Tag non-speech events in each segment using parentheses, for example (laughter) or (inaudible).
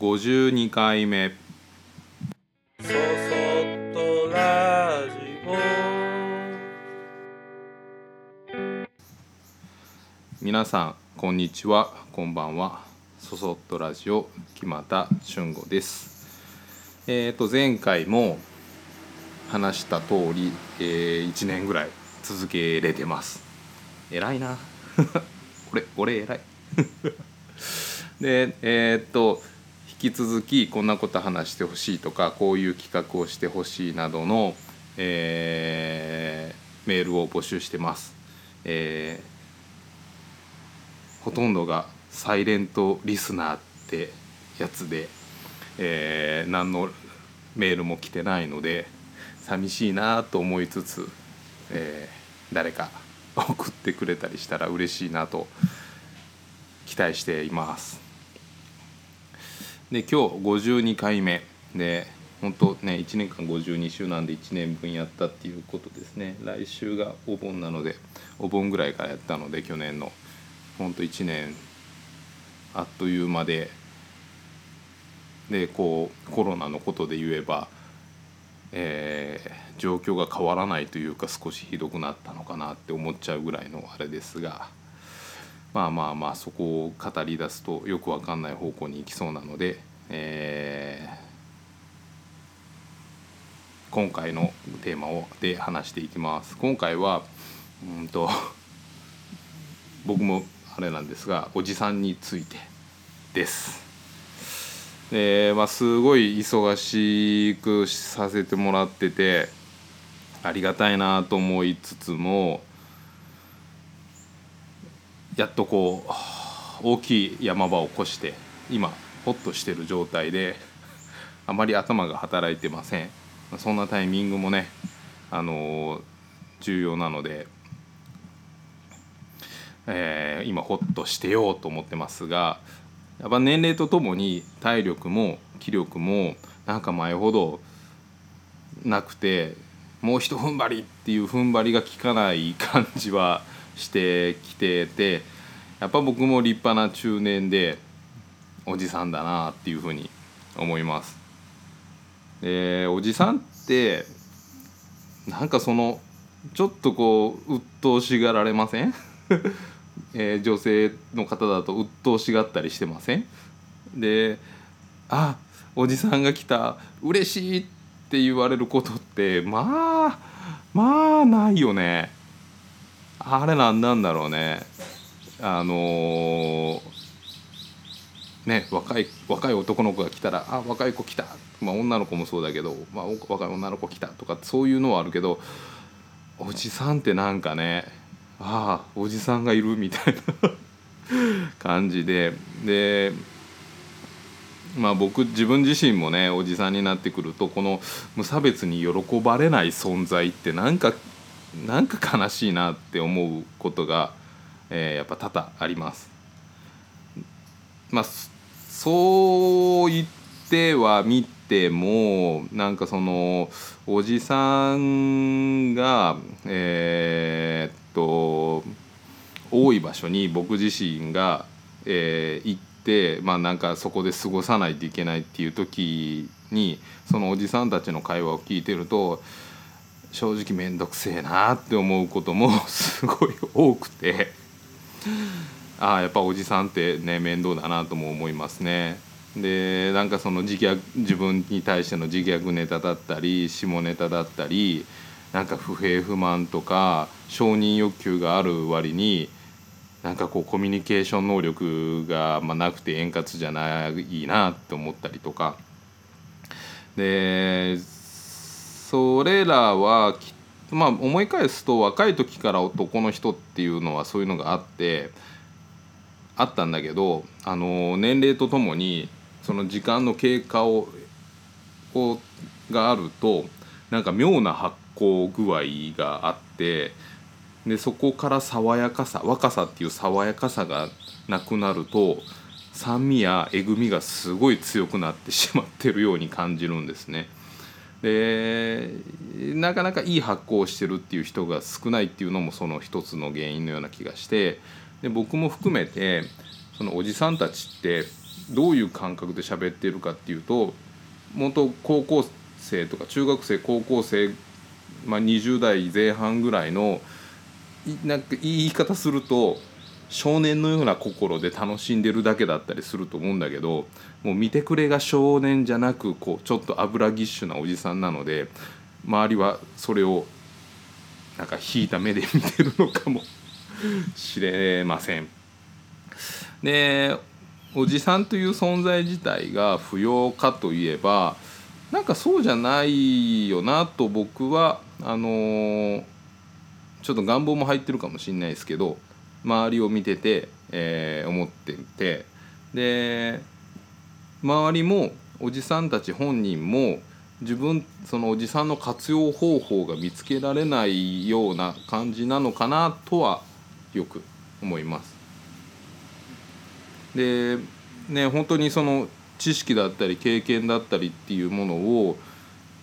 52回目。そそっとラジ皆さんこんにちは。こんばんは。そそっとラジオ木又俊吾です。えっ、と前回も話した通り、えー、1年ぐらい続けれてます。偉いな。(laughs) 俺俺偉い。(laughs) でえっ、と引き続きこんなこと話してほしいとかこういう企画をしてほしいなどの、えーメールを募集してます、えーほとんどがサイレントリスナーってやつで、えー何のメールも来てないので寂しいなと思いつつ、えー誰か送ってくれたりしたら嬉しいなと期待しています。で今日52回目で本当ね1年間52週なんで1年分やったっていうことですね。来週がお盆なのでお盆ぐらいからやったので去年の。本当1年あっという間で。でこうコロナのことで言えば、えー状況が変わらないというか少しひどくなったのかなって思っちゃうぐらいのあれですが。まあまあまあそこを語り出すとよくわかんない方向に行きそうなので、えー今回のテーマをで話していきます。今回はうんと僕もあれなんですがおじさんについてです。でまあすごい忙しくさせてもらっててありがたいなと思いつつもやっとこう大きい山場を越して今ホッとしてる状態であまり頭が働いてません。そんなタイミングもねあの重要なので、えー今ホッとしてようと思ってますがやっぱ年齢とともに体力も気力もなんか前ほどなくてもうひと踏ん張りっていう踏ん張りが効かない感じはしてきててやっぱ僕も立派な中年でおじさんだなっていうふうに思います。でおじさんってなんかそのちょっとこう鬱陶しがられません？(laughs) えー女性の方だと鬱陶しがったりしてません？で「あおじさんが来た嬉しい」って言われることってまあまあないよね。あれなんなんだろうね。あのね若い若い男の子が来たら「あ若い子来た」まあ女の子もそうだけど、まあ、若い女の子来たとかそういうのはあるけどおじさんってなんかねああおじさんがいるみたいな (laughs) 感じで。でまあ僕自分自身もねおじさんになってくるとこの無差別に喜ばれない存在ってなんかなんか悲しいなって思うことが、えーやっぱ多々あります。まあそう言ってはみてもなんかそのおじさんがえーっと多い場所に僕自身が、えー行ってまあなんかそこで過ごさないといけないっていう時にそのおじさんたちの会話を聞いてると正直面倒くせえなって思うことも (laughs) すごい多くて (laughs) ああやっぱおじさんってね面倒だなとも思いますね。でなんかその自虐自分に対しての自虐ネタだったり下ネタだったりなんか不平不満とか承認欲求がある割になんかこうコミュニケーション能力が、ま、なくて円滑じゃないなって思ったりとかでそれらはきっまあ思い返すと若い時から男の人っていうのはそういうのがあってあったんだけどあの年齢とともにその時間の経過ををがあるとなんか妙な発酵具合があってでそこから爽やかさ若さっていう爽やかさがなくなると酸味やえぐみがすごい強くなってしまってるように感じるんですね。でなかなかいい発酵をしてるっていう人が少ないっていうのもその一つの原因のような気がしてで僕も含めてそのおじさんたちってどういう感覚で喋ってるかっていうと元高校生とか中学生高校生、まあ、20代前半ぐらいのなんか言い方すると少年のような心で楽しんでるだけだったりすると思うんだけどもう見てくれが少年じゃなくこうちょっと油ぎっしゅなおじさんなので周りはそれをなんか引いた目で見てるのかもしれません。でおじさんという存在自体が不要かといえばなんかそうじゃないよなと僕はあのーちょっと願望も入ってるかもしれないですけど周りを見てて、えー思っててで周りもおじさんたち本人も自分そのおじさんの活用方法が見つけられないような感じなのかなとはよく思います。でね本当にその知識だったり経験だったりっていうものを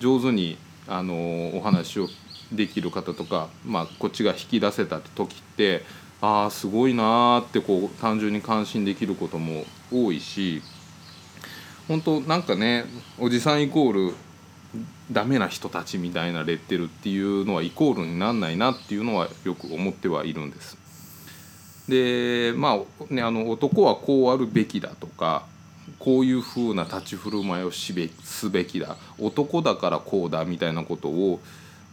上手にあのお話をできる方とか、まあ、こっちが引き出せた時ってああすごいなーってこう単純に感心できることも多いし本当なんかねおじさんイコールダメな人たちみたいなレッテルっていうのはイコールになんないなっていうのはよく思ってはいるんです。でまあねあの男はこうあるべきだとかこういうふうな立ち振る舞いをしべすべきだ男だからこうだみたいなことを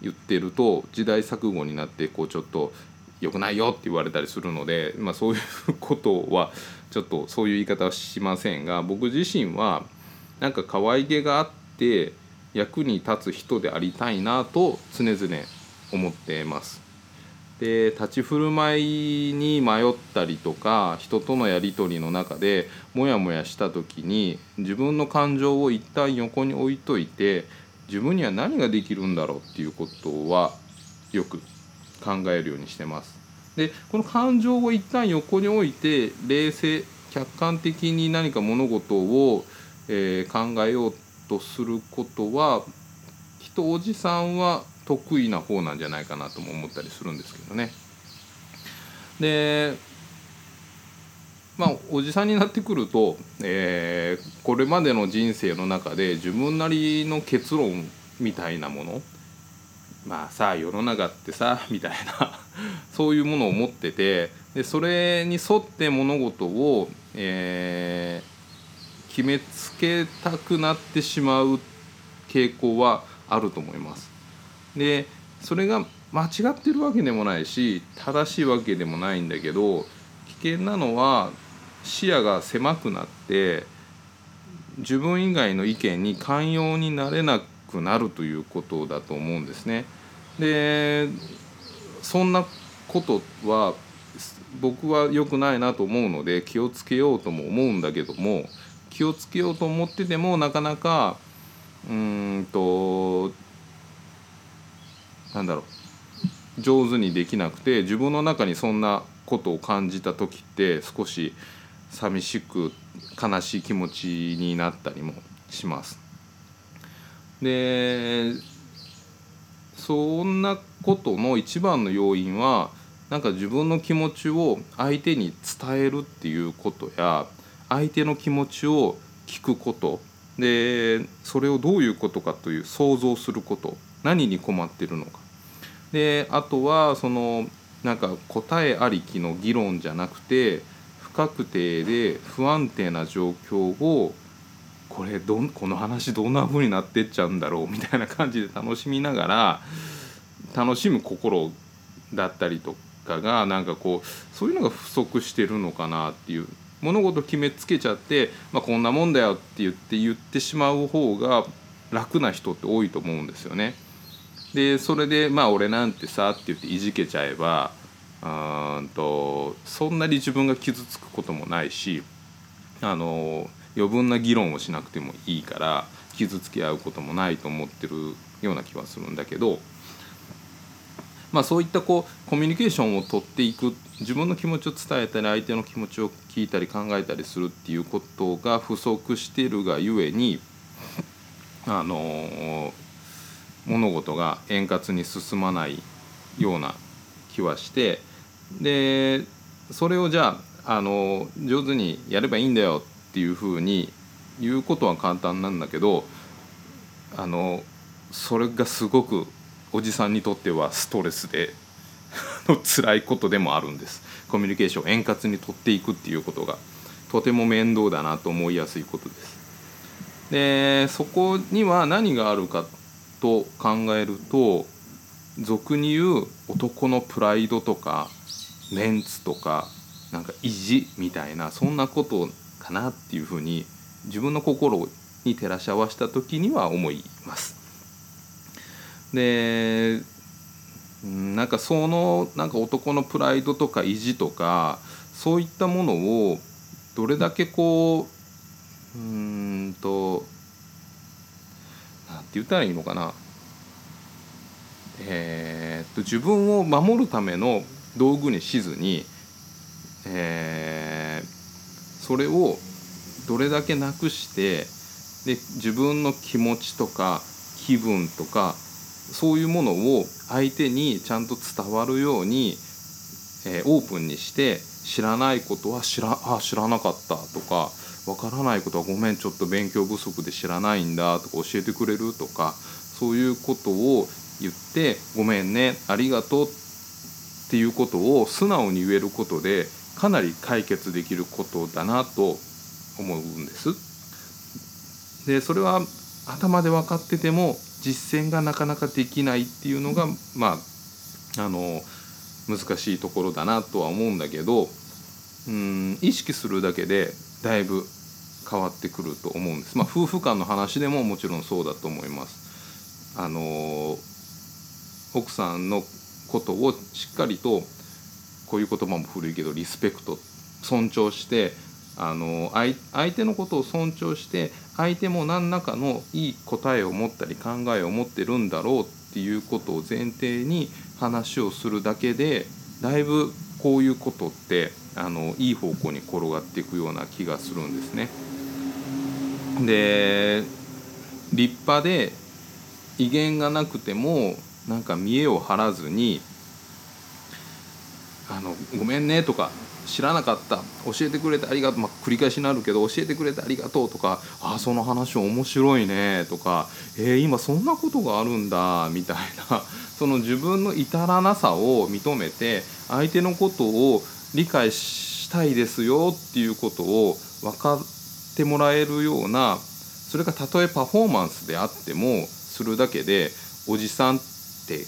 言ってると時代錯誤になってこうちょっと良くないよって言われたりするので、まあ、そういうことはちょっとそういう言い方はしませんが僕自身はなんか可愛げがあって役に立つ人でありたいなと常々思ってます。で立ち振る舞いに迷ったりとか人とのやり取りの中でモヤモヤした時に自分の感情を一旦横に置いといて自分には何ができるんだろうっていうことはよく考えるようにしてます。でこの感情を一旦横に置いて冷静客観的に何か物事を、えー考えようとすることはきっとおじさんは得意な方なんじゃないかなとも思ったりするんですけどね。でまあおじさんになってくると、えーこれまでの人生の中で自分なりの結論みたいなものまあさあ世の中ってさ (laughs) みたいな (laughs) そういうものを持っててでそれに沿って物事を、えー決めつけたくなってしまう傾向はあると思います。でそれが間違ってるわけでもないし正しいわけでもないんだけど危険なのは視野が狭くなって自分以外の意見に寛容になれなくなるということだと思うんですね。でそんなことは僕は良くないなと思うので気をつけようとも思うんだけども気をつけようと思っててもなかなかうんとなんだろう上手にできなくて自分の中にそんなことを感じた時って少し寂しく悲しい気持ちになったりもします。でそんなことの一番の要因はなんか自分の気持ちを相手に伝えるっていうことや相手の気持ちを聞くこと。でそれをどういうことかという想像すること。何に困ってるのか。であとはそのなんか答えありきの議論じゃなくて不確定で不安定な状況をこれどんこの話どんな風になってっちゃうんだろうみたいな感じで楽しみながら楽しむ心だったりとかがなんかこうそういうのが不足してるのかなっていう物事決めつけちゃって、まあ、こんなもんだよって言って言ってしまう方が楽な人って多いと思うんですよね。でそれで「まあ俺なんてさ」って言っていじけちゃえばうんとそんなに自分が傷つくこともないしあの余分な議論をしなくてもいいから傷つけ合うこともないと思ってるような気はするんだけど。まあ、そういったこうコミュニケーションを取っていく自分の気持ちを伝えたり相手の気持ちを聞いたり考えたりするっていうことが不足しているがゆえにあの物事が円滑に進まないような気はしてでそれをじゃああの上手にやればいいんだよっていうふうに言うことは簡単なんだけどあのそれがすごくおじさんにとってはストレスで (laughs) 辛いことでもあるんです。コミュニケーションを円滑に取っていくっていうことがとても面倒だなと思いやすいことです。でそこには何があるかと考えると俗に言う男のプライドとかメンツとかなんか意地みたいなそんなことかなっていうふうに自分の心に照らし合わせた時には思います。でなんかそのなんか男のプライドとか意地とかそういったものをどれだけこううんとなんて言ったらいいのかなえーっと自分を守るための道具にしずに、えーそれをどれだけなくしてで自分の気持ちとか気分とかそういうものを相手にちゃんと伝わるように、えーオープンにして知らないことは知らあ知らなかったとかわからないことはごめんちょっと勉強不足で知らないんだとか教えてくれるとかそういうことを言ってごめんねありがとうっていうことを素直に言えることでかなり解決できることだなと思うんです。でそれは頭で分かってても実践がなかなかできないっていうのがまああの難しいところだなとは思うんだけどうん意識するだけでだいぶ変わってくると思うんです。まあ、夫婦間の話でももちろんそうだと思います。あの奥さんのことをしっかりとこういう言葉も古いけどリスペクト尊重してあの相手のことを尊重して相手も何らかのいい答えを持ったり考えを持ってるんだろうっていうことを前提に話をするだけでだいぶこういうことってあのいい方向に転がっていくような気がするんですね。で立派で威厳がなくてもなんか見栄を張らずにあの「ごめんね」とか「知らなかった。教えてくれてありがとう」まあ、繰り返しになるけど「教えてくれてありがとう」とか「あその話面白いね」とか「えー、今そんなことがあるんだ」みたいな。(laughs) その自分の至らなさを認めて相手のことを理解したいですよっていうことを分かってもらえるようなそれがたとえパフォーマンスであってもするだけでおじさんって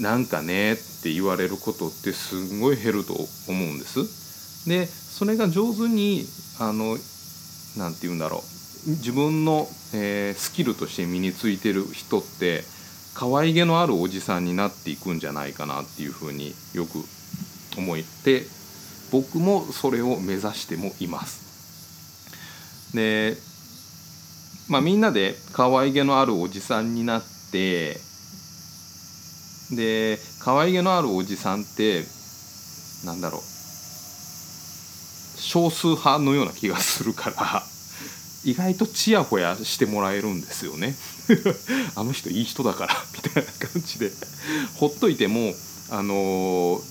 なんかねって言われることってすんごい減ると思うんです。でそれが上手にあのなて言うんだろう自分の、えースキルとして身についてる人って可愛げのあるおじさんになっていくんじゃないかなっていうふうによく思って僕もそれを目指してもいます。でまあみんなで可愛げのあるおじさんになってで可愛げのあるおじさんってなんだろう。少数派のような気がするから (laughs) 意外とちやほやしてもらえるんですよね。(laughs) あの人いい人だから (laughs) みたいな感じで。ほっといてもあの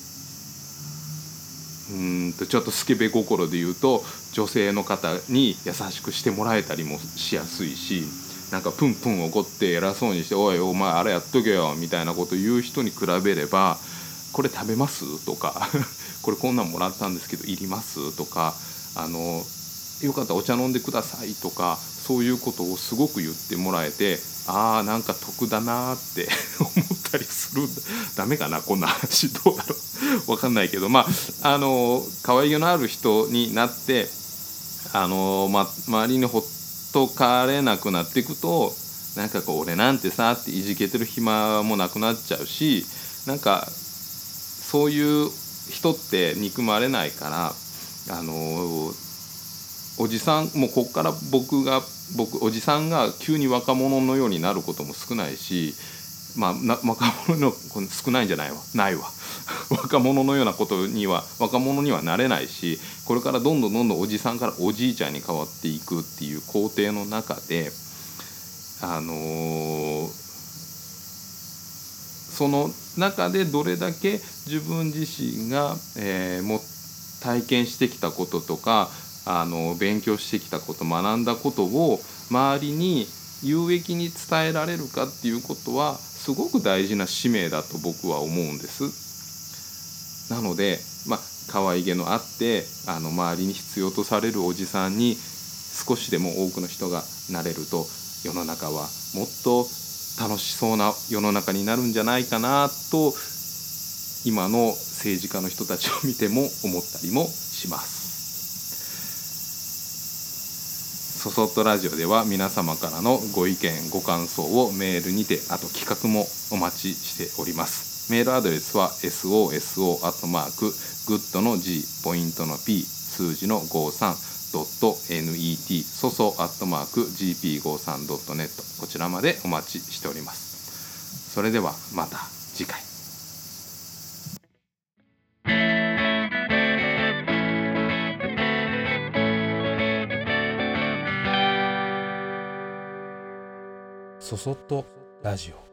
うんとちょっとスケベ心で言うと女性の方に優しくしてもらえたりもしやすいしなんかプンプン怒って偉そうにして「おいお前あれやっとけよ」みたいなこと言う人に比べれば「これ食べます?」とか「(laughs) これこんなんもらったんですけどいります?」とかあの「よかったらお茶飲んでください」とかそういうことをすごく言ってもらえてああなんか得だなって (laughs) 思ったりするんだダメかな？こんな話どうだろう？(laughs) わかんないけどまああの可愛げのある人になってあの、ま、周りにほっとかれなくなっていくとなんかこう俺なんてさっていじけてる暇もなくなっちゃうしなんかそういう人って憎まれないからあのおじさんもうこっから僕が僕おじさんが急に若者のようになることも少ないしまあ若者のこの少ないんじゃないわ。(laughs) ないわ。若者のようなことには若者にはなれないしこれからどんどんどんどんおじさんからおじいちゃんに変わっていくっていう工程の中であのーその中でどれだけ自分自身が、えーも体験してきたこととかあの勉強してきたこと学んだことを周りに有益に伝えられるかっていうことはすごく大事な使命だと僕は思うんです。なのでまあ可愛げのあってあの周りに必要とされるおじさんに少しでも多くの人がなれると世の中はもっと楽しそうな世の中になるんじゃないかなと今の政治家の人たちを見ても思ったりもします。そそっとラジオでは皆様からのご意見ご感想をメールにてあと企画もお待ちしております。メールアドレスは soso アットマークグッドの G ポイントの P 数字の 53.net そそアットマーク gp53.net こちらまでお待ちしております。それではまた次回。そそっとラジオ。